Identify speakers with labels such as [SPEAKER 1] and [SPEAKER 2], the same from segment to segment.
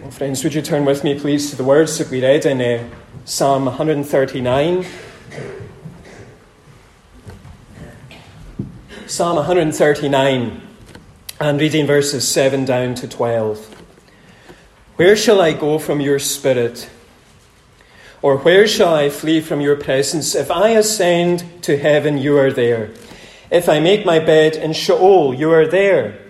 [SPEAKER 1] Well, friends, would you turn with me, please, to the words that we read in uh, Psalm 139? Psalm 139, and reading verses 7 down to 12. Where shall I go from your spirit? Or where shall I flee from your presence? If I ascend to heaven, you are there. If I make my bed in Sheol, you are there.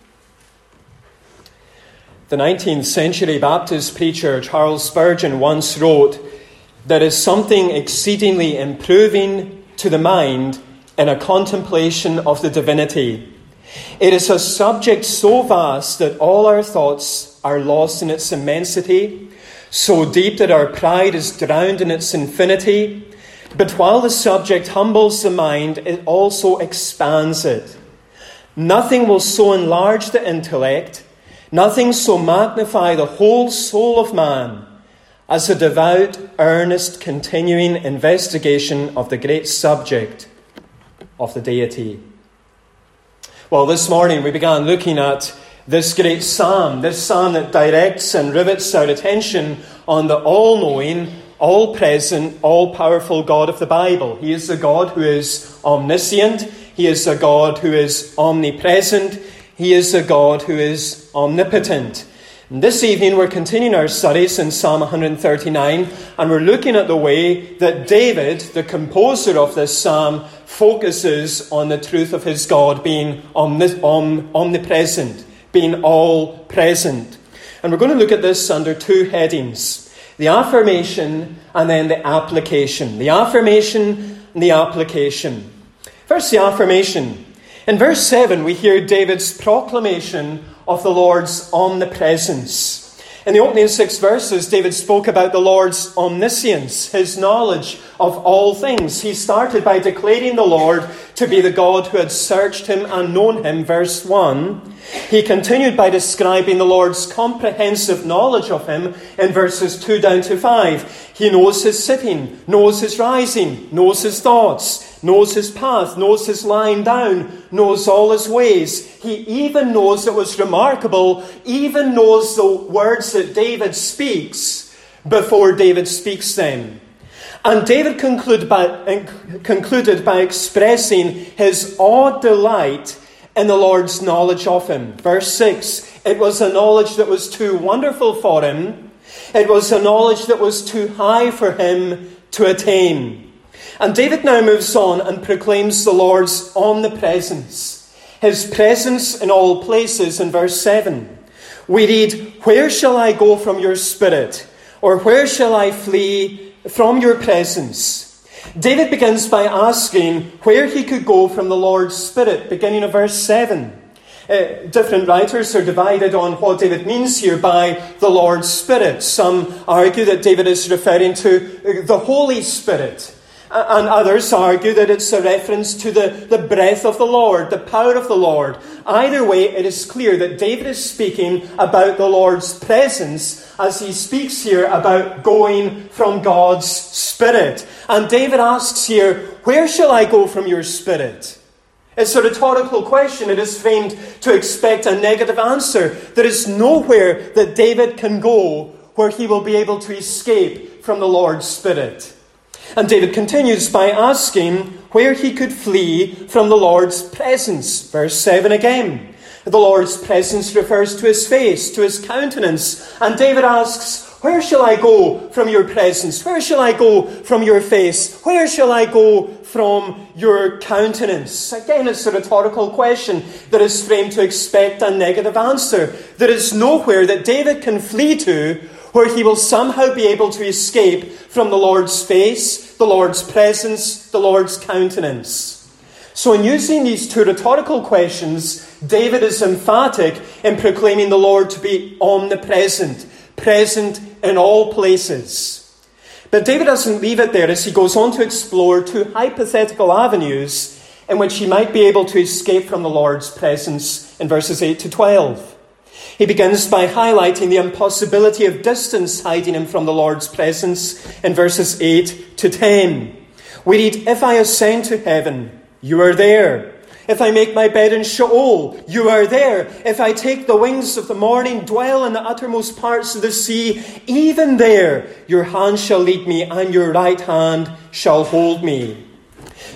[SPEAKER 1] The 19th century Baptist preacher Charles Spurgeon once wrote, There is something exceedingly improving to the mind in a contemplation of the divinity it is a subject so vast that all our thoughts are lost in its immensity, so deep that our pride is drowned in its infinity. But while the subject humbles the mind, it also expands it. Nothing will so enlarge the intellect, nothing so magnify the whole soul of man as a devout, earnest, continuing investigation of the great subject of the deity. Well, this morning we began looking at this great psalm, this psalm that directs and rivets our attention on the all knowing, all present, all powerful God of the Bible. He is the God who is omniscient, He is the God who is omnipresent, He is a God who is omnipotent. And this evening we're continuing our studies in Psalm 139 and we're looking at the way that David, the composer of this psalm, focuses on the truth of his God being omnipresent, being all present. And we're going to look at this under two headings the affirmation and then the application. The affirmation and the application. First, the affirmation. In verse 7, we hear David's proclamation of the Lord's omnipresence. In the opening six verses, David spoke about the Lord's omniscience, his knowledge of all things. He started by declaring the Lord to be the God who had searched him and known him, verse 1. He continued by describing the Lord's comprehensive knowledge of him in verses 2 down to 5. He knows his sitting, knows his rising, knows his thoughts, knows his path, knows his lying down, knows all his ways. He even knows, it was remarkable, even knows the words that David speaks before David speaks them. And David concluded by, concluded by expressing his awed delight in the Lord's knowledge of him. Verse 6 It was a knowledge that was too wonderful for him, it was a knowledge that was too high for him to attain. And David now moves on and proclaims the Lord's omnipresence, his presence in all places in verse 7. We read, Where shall I go from your spirit? Or where shall I flee from your presence? David begins by asking where he could go from the Lord's Spirit, beginning of verse 7. Uh, different writers are divided on what David means here by the Lord's Spirit. Some argue that David is referring to the Holy Spirit. And others argue that it's a reference to the, the breath of the Lord, the power of the Lord. Either way, it is clear that David is speaking about the Lord's presence as he speaks here about going from God's Spirit. And David asks here, Where shall I go from your Spirit? It's a rhetorical question. It is framed to expect a negative answer. There is nowhere that David can go where he will be able to escape from the Lord's Spirit. And David continues by asking where he could flee from the Lord's presence. Verse 7 again. The Lord's presence refers to his face, to his countenance. And David asks, Where shall I go from your presence? Where shall I go from your face? Where shall I go from your countenance? Again, it's a rhetorical question that is framed to expect a negative answer. There is nowhere that David can flee to where he will somehow be able to escape from the Lord's face, the Lord's presence, the Lord's countenance. So, in using these two rhetorical questions, David is emphatic in proclaiming the Lord to be omnipresent, present in all places. But David doesn't leave it there as he goes on to explore two hypothetical avenues in which he might be able to escape from the Lord's presence in verses 8 to 12. He begins by highlighting the impossibility of distance hiding him from the Lord's presence in verses 8 to 10. We read, If I ascend to heaven, you are there. If I make my bed in Sheol, you are there. If I take the wings of the morning, dwell in the uttermost parts of the sea, even there your hand shall lead me, and your right hand shall hold me.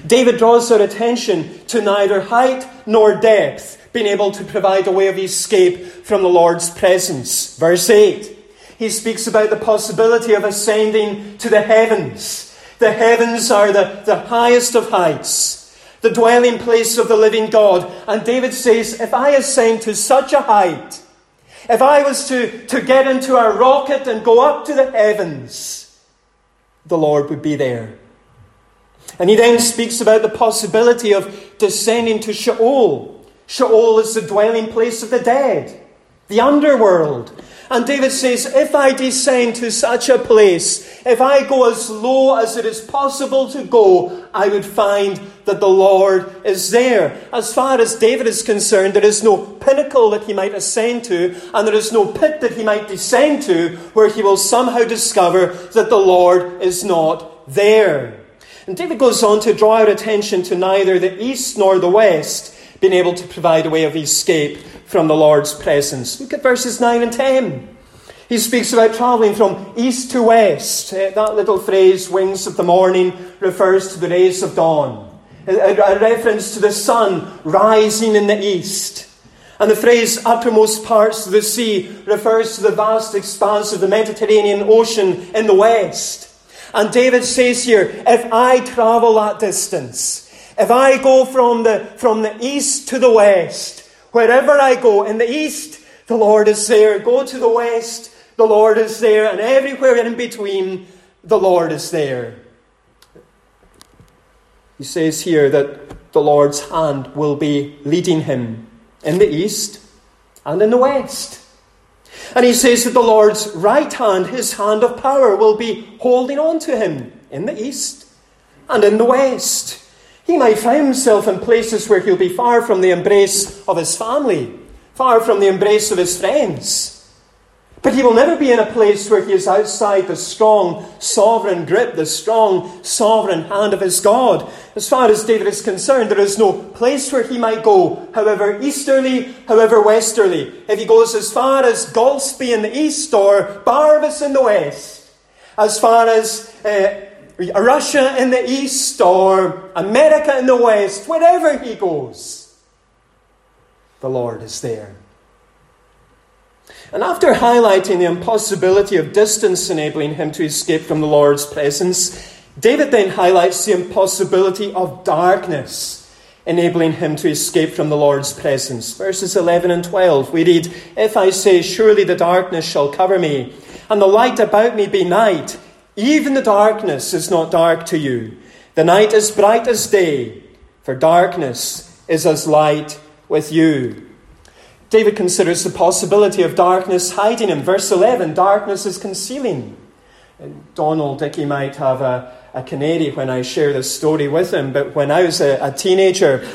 [SPEAKER 1] David draws our attention to neither height nor depth being able to provide a way of escape from the Lord's presence. Verse 8, he speaks about the possibility of ascending to the heavens. The heavens are the, the highest of heights the dwelling place of the living God. And David says, If I ascend to such a height, if I was to, to get into a rocket and go up to the heavens, the Lord would be there. And he then speaks about the possibility of descending to Sheol. Sheol is the dwelling place of the dead, the underworld. And David says, If I descend to such a place, if I go as low as it is possible to go, I would find that the Lord is there. As far as David is concerned, there is no pinnacle that he might ascend to, and there is no pit that he might descend to where he will somehow discover that the Lord is not there. And David goes on to draw our attention to neither the east nor the west being able to provide a way of escape from the Lord's presence. Look at verses 9 and 10. He speaks about travelling from east to west. Uh, that little phrase, wings of the morning, refers to the rays of dawn. A, a, reference to the sun rising in the east. And the phrase uttermost parts of the sea refers to the vast expanse of the Mediterranean Ocean in the west. And David says here, if I travel that distance, if I go from the, from the east to the west, wherever I go, in the east, the Lord is there. Go to the west, the Lord is there. And everywhere in between, the Lord is there. He says here that the Lord's hand will be leading him in the east and in the west. And he says that the Lord's right hand, his hand of power, will be holding on to him in the east and in the west. He might find himself in places where he'll be far from the embrace of his family, far from the embrace of his friends. But he will never be in a place where he is outside the strong sovereign grip, the strong sovereign hand of his God. As far as David is concerned, there is no place where he might go, however easterly, however westerly. If he goes as far as Golspie in the east or Barvas in the west, as far as uh, Russia in the east or America in the west, wherever he goes, the Lord is there. And after highlighting the impossibility of distance enabling him to escape from the Lord's presence, David then highlights the impossibility of darkness enabling him to escape from the Lord's presence. Verses 11 and 12, we read, If I say, Surely the darkness shall cover me, and the light about me be night, even the darkness is not dark to you. The night is bright as day, for darkness is as light with you. David considers the possibility of darkness hiding him. Verse 11 darkness is concealing. Donald Dickey might have a, a canary when I share this story with him, but when I was a, a teenager,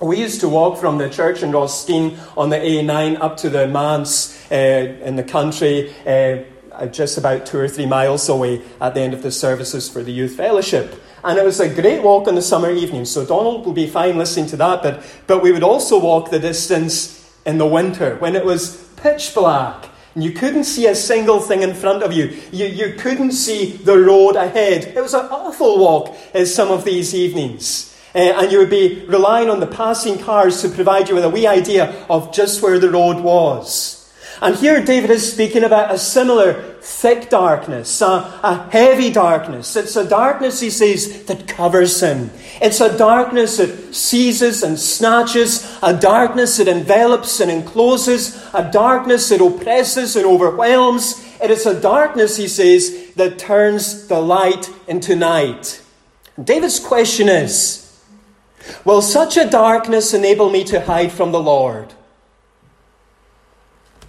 [SPEAKER 1] we used to walk from the church in Rosskeen on the A9 up to the manse uh, in the country. Uh, just about two or three miles away at the end of the services for the youth fellowship. And it was a great walk on the summer evening. So Donald will be fine listening to that, but, but we would also walk the distance in the winter when it was pitch black. And you couldn't see a single thing in front of you. You, you couldn't see the road ahead. It was an awful walk as some of these evenings. Uh, and you would be relying on the passing cars to provide you with a wee idea of just where the road was. And here David is speaking about a similar thick darkness, a, a, heavy darkness. It's a darkness, he says, that covers him. It's a darkness that seizes and snatches, a darkness that envelops and encloses, a darkness that oppresses and overwhelms. It is a darkness, he says, that turns the light into night. David's question is Will such a darkness enable me to hide from the Lord?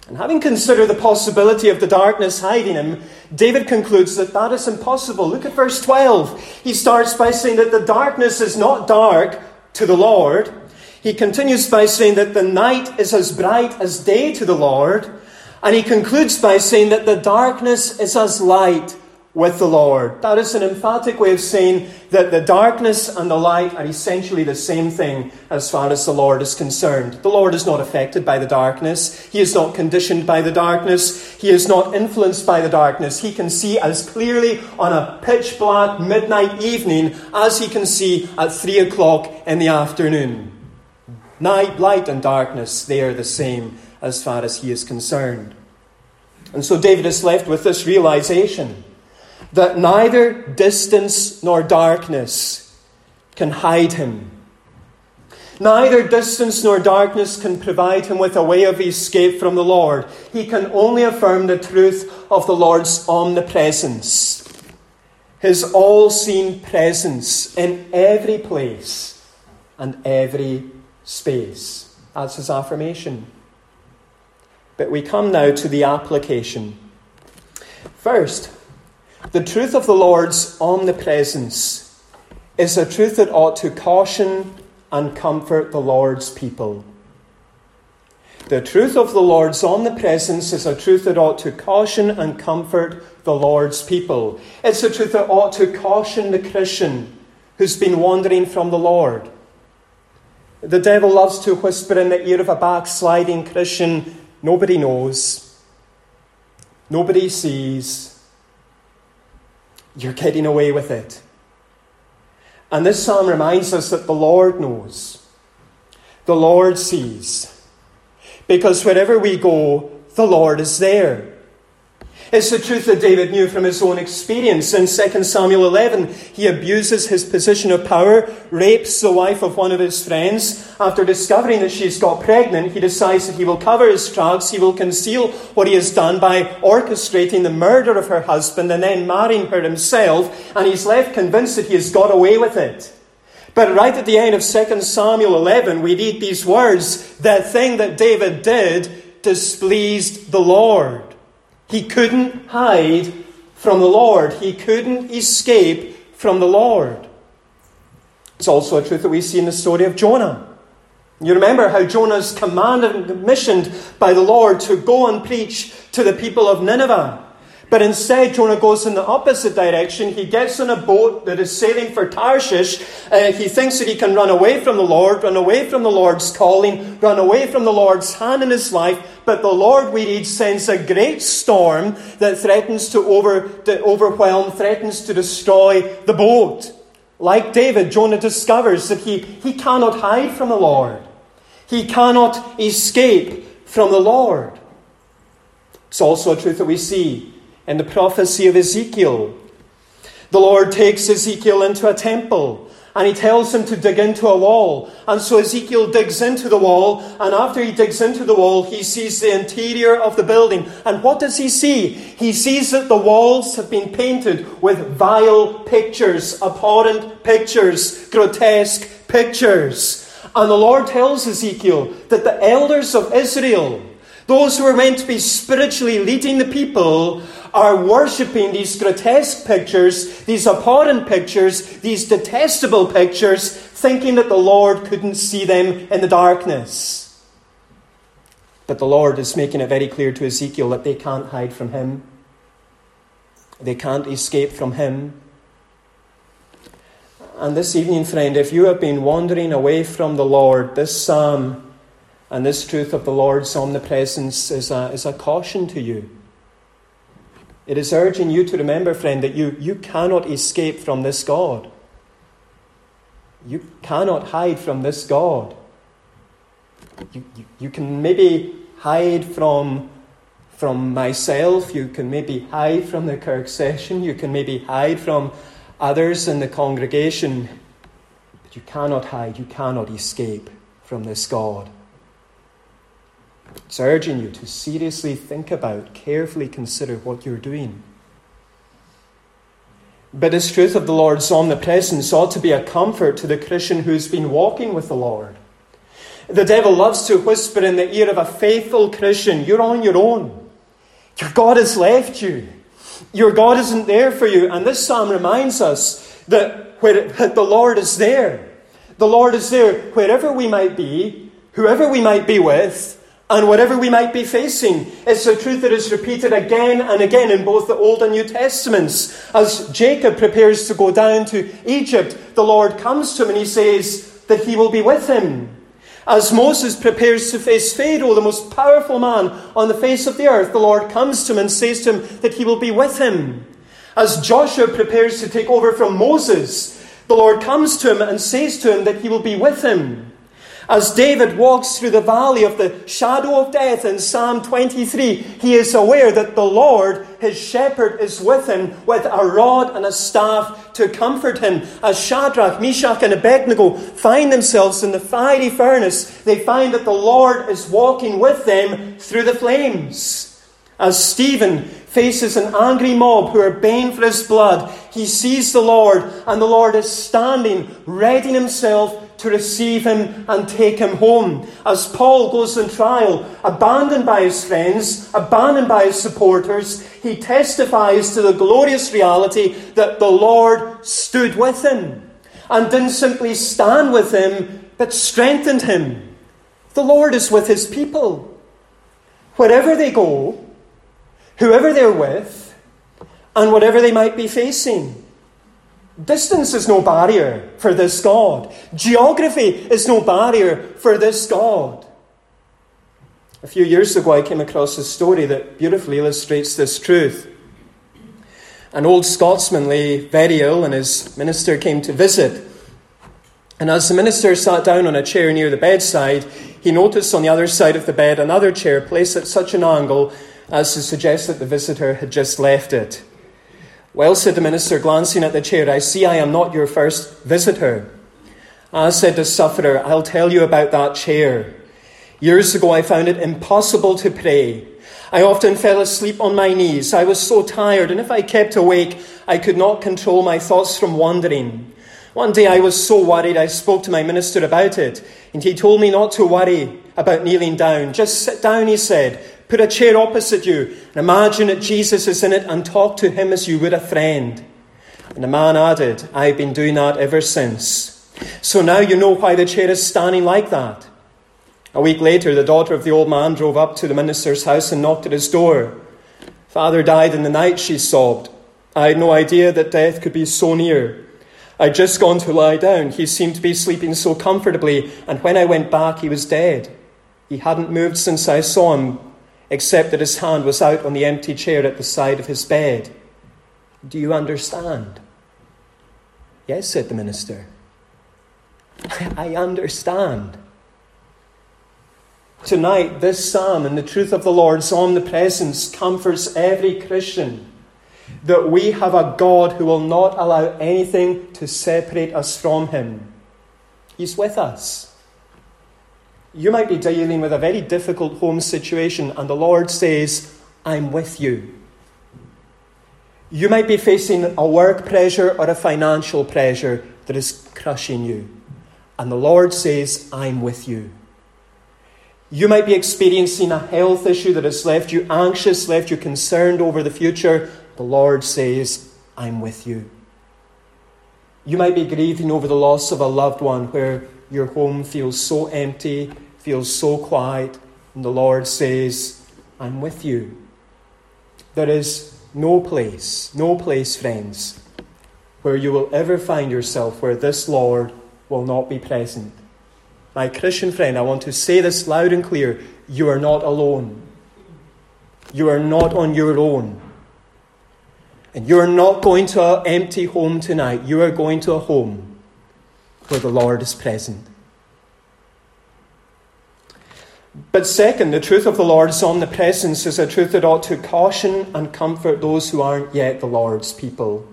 [SPEAKER 1] And having considered the possibility of the darkness hiding him, David concludes that that is impossible. Look at verse 12. He starts by saying that the darkness is not dark to the Lord. He continues by saying that the night is as bright as day to the Lord. And he concludes by saying that the darkness is as light with the Lord. That is an emphatic way of saying that the darkness and the light are essentially the same thing as far as the Lord is concerned. The Lord is not affected by the darkness. He is not conditioned by the darkness. He is not influenced by the darkness. He can see as clearly on a pitch black midnight evening as he can see at three o'clock in the afternoon. Night, light, and darkness, they are the same as far as he is concerned. And so David is left with this realization that neither distance nor darkness can hide him. Neither distance nor darkness can provide him with a way of escape from the Lord. He can only affirm the truth of the Lord's omnipresence, his all seeing presence in every place and every space. That's his affirmation. But we come now to the application. First, the truth of the Lord's omnipresence is a truth that ought to caution and comfort the Lord's people. The truth of the Lord's omnipresence is a truth that ought to caution and comfort the Lord's people. It's a truth that ought to caution the Christian who's been wandering from the Lord. The devil loves to whisper in the ear of a backsliding Christian, nobody knows, nobody sees, you're getting away with it. And this psalm reminds us that the Lord knows, the Lord sees. Because wherever we go, the Lord is there. It's the truth that David knew from his own experience. In 2 Samuel 11, he abuses his position of power, rapes the wife of one of his friends. After discovering that she's got pregnant, he decides that he will cover his tracks, he will conceal what he has done by orchestrating the murder of her husband and then marrying her himself, and he's left convinced that he has got away with it. But right at the end of 2 Samuel 11, we read these words That thing that David did displeased the Lord. He couldn't hide from the Lord, he couldn't escape from the Lord. It's also a truth that we see in the story of Jonah. You remember how Jonah is commanded and commissioned by the Lord to go and preach to the people of Nineveh. But instead, Jonah goes in the opposite direction. He gets on a boat that is sailing for Tarshish. Uh, he thinks that he can run away from the Lord, run away from the Lord's calling, run away from the Lord's hand in his life. But the Lord, we read, sends a great storm that threatens to, over, to overwhelm, threatens to destroy the boat. Like David, Jonah discovers that he, he cannot hide from the Lord. He cannot escape from the Lord. It's also a truth that we see in the prophecy of Ezekiel. The Lord takes Ezekiel into a temple and he tells him to dig into a wall. And so Ezekiel digs into the wall, and after he digs into the wall, he sees the interior of the building. And what does he see? He sees that the walls have been painted with vile pictures, abhorrent pictures, grotesque pictures. And the Lord tells Ezekiel that the elders of Israel, those who are meant to be spiritually leading the people, are worshipping these grotesque pictures, these abhorrent pictures, these detestable pictures, thinking that the Lord couldn't see them in the darkness. But the Lord is making it very clear to Ezekiel that they can't hide from him, they can't escape from him. And this evening, friend, if you have been wandering away from the Lord, this psalm and this truth of the Lord's omnipresence is a, is a caution to you. It is urging you to remember, friend, that you, you cannot escape from this God. You cannot hide from this God. You, you, you can maybe hide from, from myself, you can maybe hide from the Kirk session, you can maybe hide from others in the congregation, but you cannot hide, you cannot escape from this God. It's urging you to seriously think about, carefully consider what you're doing. But this truth of the Lord's omnipresence ought to be a comfort to the Christian who's been walking with the Lord. The devil loves to whisper in the ear of a faithful Christian, You're on your own. Your God has left you. Your God isn't there for you. And this psalm reminds us that, where, the Lord is there. The Lord is there wherever we might be, whoever we might be with, and whatever we might be facing. It's a truth that is repeated again and again in both the Old and New Testaments. As Jacob prepares to go down to Egypt, the Lord comes to him and he says that he will be with him. As Moses prepares to face Pharaoh, the most powerful man on the face of the earth, the Lord comes to him and says to him that he will be with him. As Joshua prepares to take over from Moses, the Lord comes to him and says to him that he will be with him. As David walks through the valley of the shadow of death in Psalm 23, he is aware that the Lord, his shepherd, is with him with a rod and a staff to comfort him. As Shadrach, Meshach, and Abednego find themselves in the fiery furnace, they find that the Lord is walking with them through the flames. As Stephen faces an angry mob who are baying for his blood, he sees the Lord, and the Lord is standing, readying himself to receive him and take him home. As Paul goes on trial, abandoned by his friends, abandoned by his supporters, he testifies to the glorious reality that the Lord stood with him and didn't simply stand with him, but strengthened him. The Lord is with his people. Wherever they go, whoever they're with, and whatever they might be facing. Distance is no barrier for this God. Geography is no barrier for this God. A few years ago, I came across a story that beautifully illustrates this truth. An old Scotsman lay very ill, and his minister came to visit. And as the minister sat down on a chair near the bedside, he noticed on the other side of the bed another chair placed at such an angle as to suggest that the visitor had just left it. Well, said the minister, glancing at the chair, I see I am not your first visitor. Ah, said the sufferer, I'll tell you about that chair. Years ago, I found it impossible to pray. I often fell asleep on my knees. I was so tired, and if I kept awake, I could not control my thoughts from wandering. One day I was so worried, I spoke to my minister about it, and he told me not to worry about kneeling down. Just sit down, he said. Put a chair opposite you and imagine that Jesus is in it and talk to him as you would a friend. And the man added, I've been doing that ever since. So now you know why the chair is standing like that. A week later, the daughter of the old man drove up to the minister's house and knocked at his door. Father died in the night, she sobbed. I had no idea that death could be so near. I'd just gone to lie down. He seemed to be sleeping so comfortably, and when I went back, he was dead. He hadn't moved since I saw him, except that his hand was out on the empty chair at the side of his bed. Do you understand? Yes, said the minister. I understand. Tonight, this psalm and the truth of the Lord's omnipresence comforts every Christian that we have a God who will not allow anything to separate us from Him. He's with us. You might be dealing with a very difficult home situation, and the Lord says, I'm with you. You might be facing a work pressure or a financial pressure that is crushing you, and the Lord says, I'm with you. You might be experiencing a health issue that has left you anxious, left you concerned over the future. The Lord says, I'm with you. You might be grieving over the loss of a loved one where your home feels so empty, feels so quiet, and the Lord says, I'm with you. There is no place, no place, friends, where you will ever find yourself where this Lord will not be present. My Christian friend, I want to say this loud and clear you are not alone. You are not on your own. And you are not going to an empty home tonight. You are going to a home where the Lord is present. But second, the truth of the Lord's omnipresence is a truth that ought to caution and comfort those who aren't yet the Lord's people.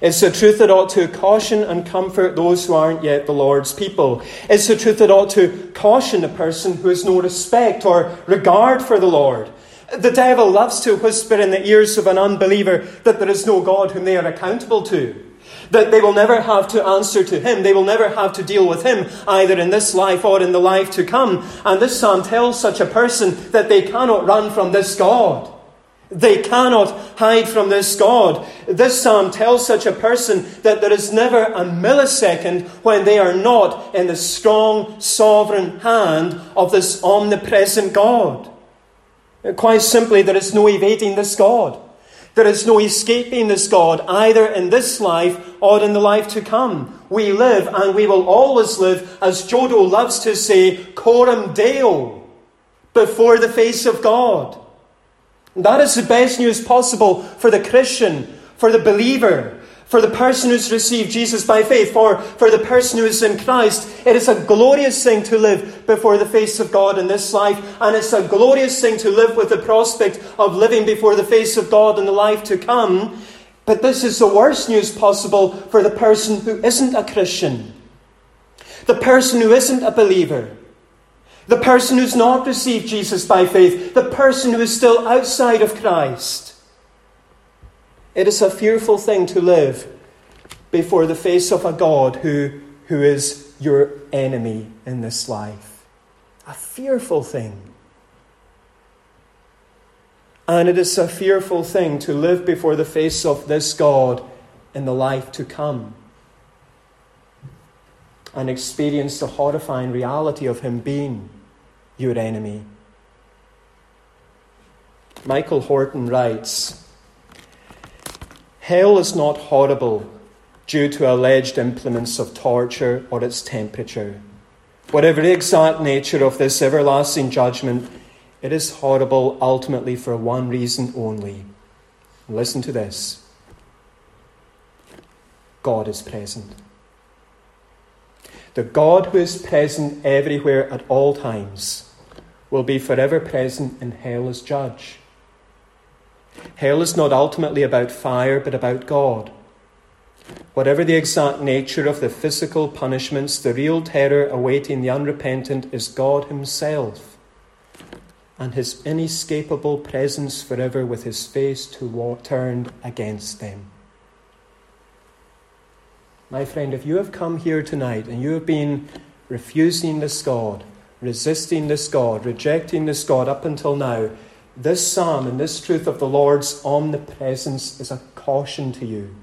[SPEAKER 1] It's a truth that ought to caution and comfort those who aren't yet the Lord's people. It's a truth that ought to caution a person who has no respect or regard for the Lord. The devil loves to whisper in the ears of an unbeliever that there is no God whom they are accountable to. That they will never have to answer to him. They will never have to deal with him, either in this life or in the life to come. And this psalm tells such a person that they cannot run from this God. They cannot hide from this God. This psalm tells such a person that there is never a millisecond when they are not in the strong, sovereign hand of this omnipresent God. Quite simply, there is no evading this God. There is no escaping this God, either in this life or in the life to come. We live and we will always live, as Jodo loves to say, coram Deo, before the face of God. That is the best news possible for the Christian, for the believer, for the person who's received Jesus by faith, for, for the person who is in Christ. It is a glorious thing to live before the face of God in this life, and it's a glorious thing to live with the prospect of living before the face of God in the life to come. But this is the worst news possible for the person who isn't a Christian, the person who isn't a believer. The person who's not received Jesus by faith, the person who is still outside of Christ. It is a fearful thing to live before the face of a God who, who is your enemy in this life. A fearful thing. And it is a fearful thing to live before the face of this God in the life to come and experience the horrifying reality of Him being your enemy. Michael Horton writes Hell is not horrible due to alleged implements of torture or its temperature. Whatever the exact nature of this everlasting judgment, it is horrible ultimately for one reason only. Listen to this God is present. The God who is present everywhere at all times will be forever present in hell as judge. Hell is not ultimately about fire, but about God. Whatever the exact nature of the physical punishments, the real terror awaiting the unrepentant is God Himself and His inescapable presence forever with His face to turned against them. My friend, if you have come here tonight and you have been refusing this God, resisting this God, rejecting this God up until now, this psalm and this truth of the Lord's omnipresence is a caution to you.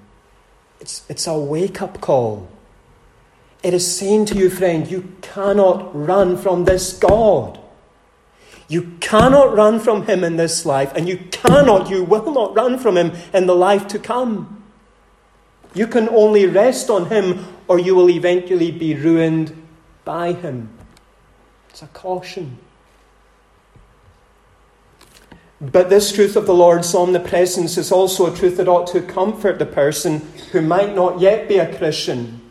[SPEAKER 1] It's, it's a wake up call. It is saying to you, friend, you cannot run from this God. You cannot run from Him in this life, and you cannot, you will not run from Him in the life to come. You can only rest on Him, or you will eventually be ruined by Him. It's a caution. But this truth of the Lord's omnipresence is also a truth that ought to comfort the person who might not yet be a Christian,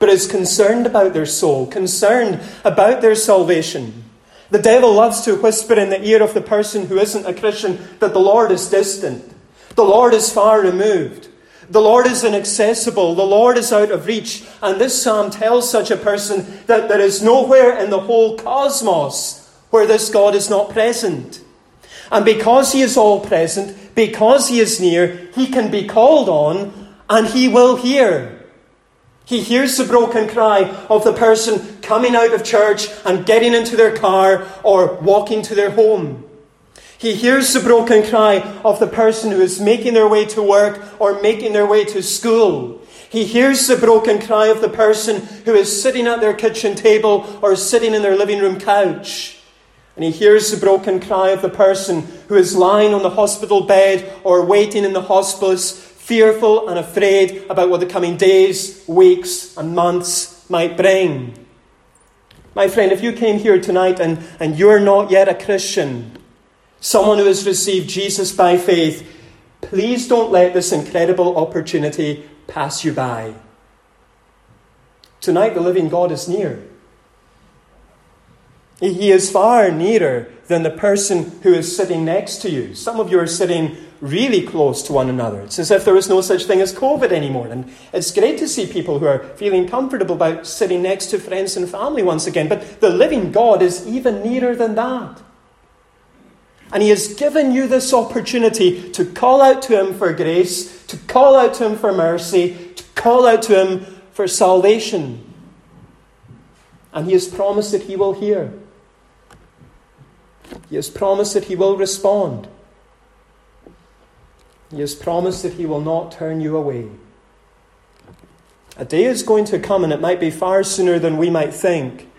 [SPEAKER 1] but is concerned about their soul, concerned about their salvation. The devil loves to whisper in the ear of the person who isn't a Christian that the Lord is distant, the Lord is far removed. The Lord is inaccessible. The Lord is out of reach. And this psalm tells such a person that there is nowhere in the whole cosmos where this God is not present. And because He is all present, because He is near, He can be called on and He will hear. He hears the broken cry of the person coming out of church and getting into their car or walking to their home. He hears the broken cry of the person who is making their way to work or making their way to school. He hears the broken cry of the person who is sitting at their kitchen table or sitting in their living room couch. And he hears the broken cry of the person who is lying on the hospital bed or waiting in the hospice, fearful and afraid about what the coming days, weeks, and months might bring. My friend, if you came here tonight and, and you're not yet a Christian, someone who has received Jesus by faith, please don't let this incredible opportunity pass you by. Tonight, the living God is near. He is far nearer than the person who is sitting next to you. Some of you are sitting really close to one another. It's as if there was no such thing as COVID anymore. And it's great to see people who are feeling comfortable about sitting next to friends and family once again. But the living God is even nearer than that. And He has given you this opportunity to call out to Him for grace, to call out to Him for mercy, to Call out to Him for salvation. And He has promised that He will hear. He has promised that He will respond. He has promised that He will not turn you away. A day is going to come, and it might be far sooner than we might think,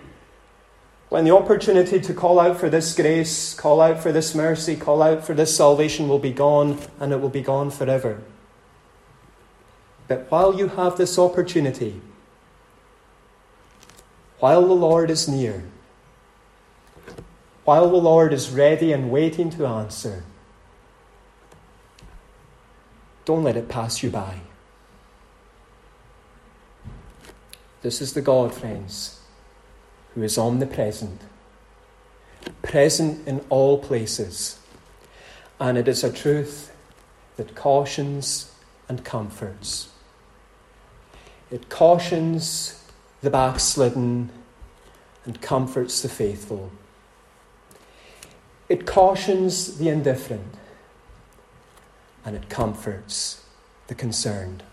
[SPEAKER 1] when the opportunity to call out for this grace, call out for this mercy, call out for this salvation will be gone, and it will be gone forever. But while you have this opportunity, while the Lord is near, while the Lord is ready and waiting to answer, don't let it pass you by. This is the God, friends, who is omnipresent, present in all places. And it is a truth that cautions and comforts. It cautions the backslidden and comforts the faithful. It cautions the indifferent and it comforts the concerned.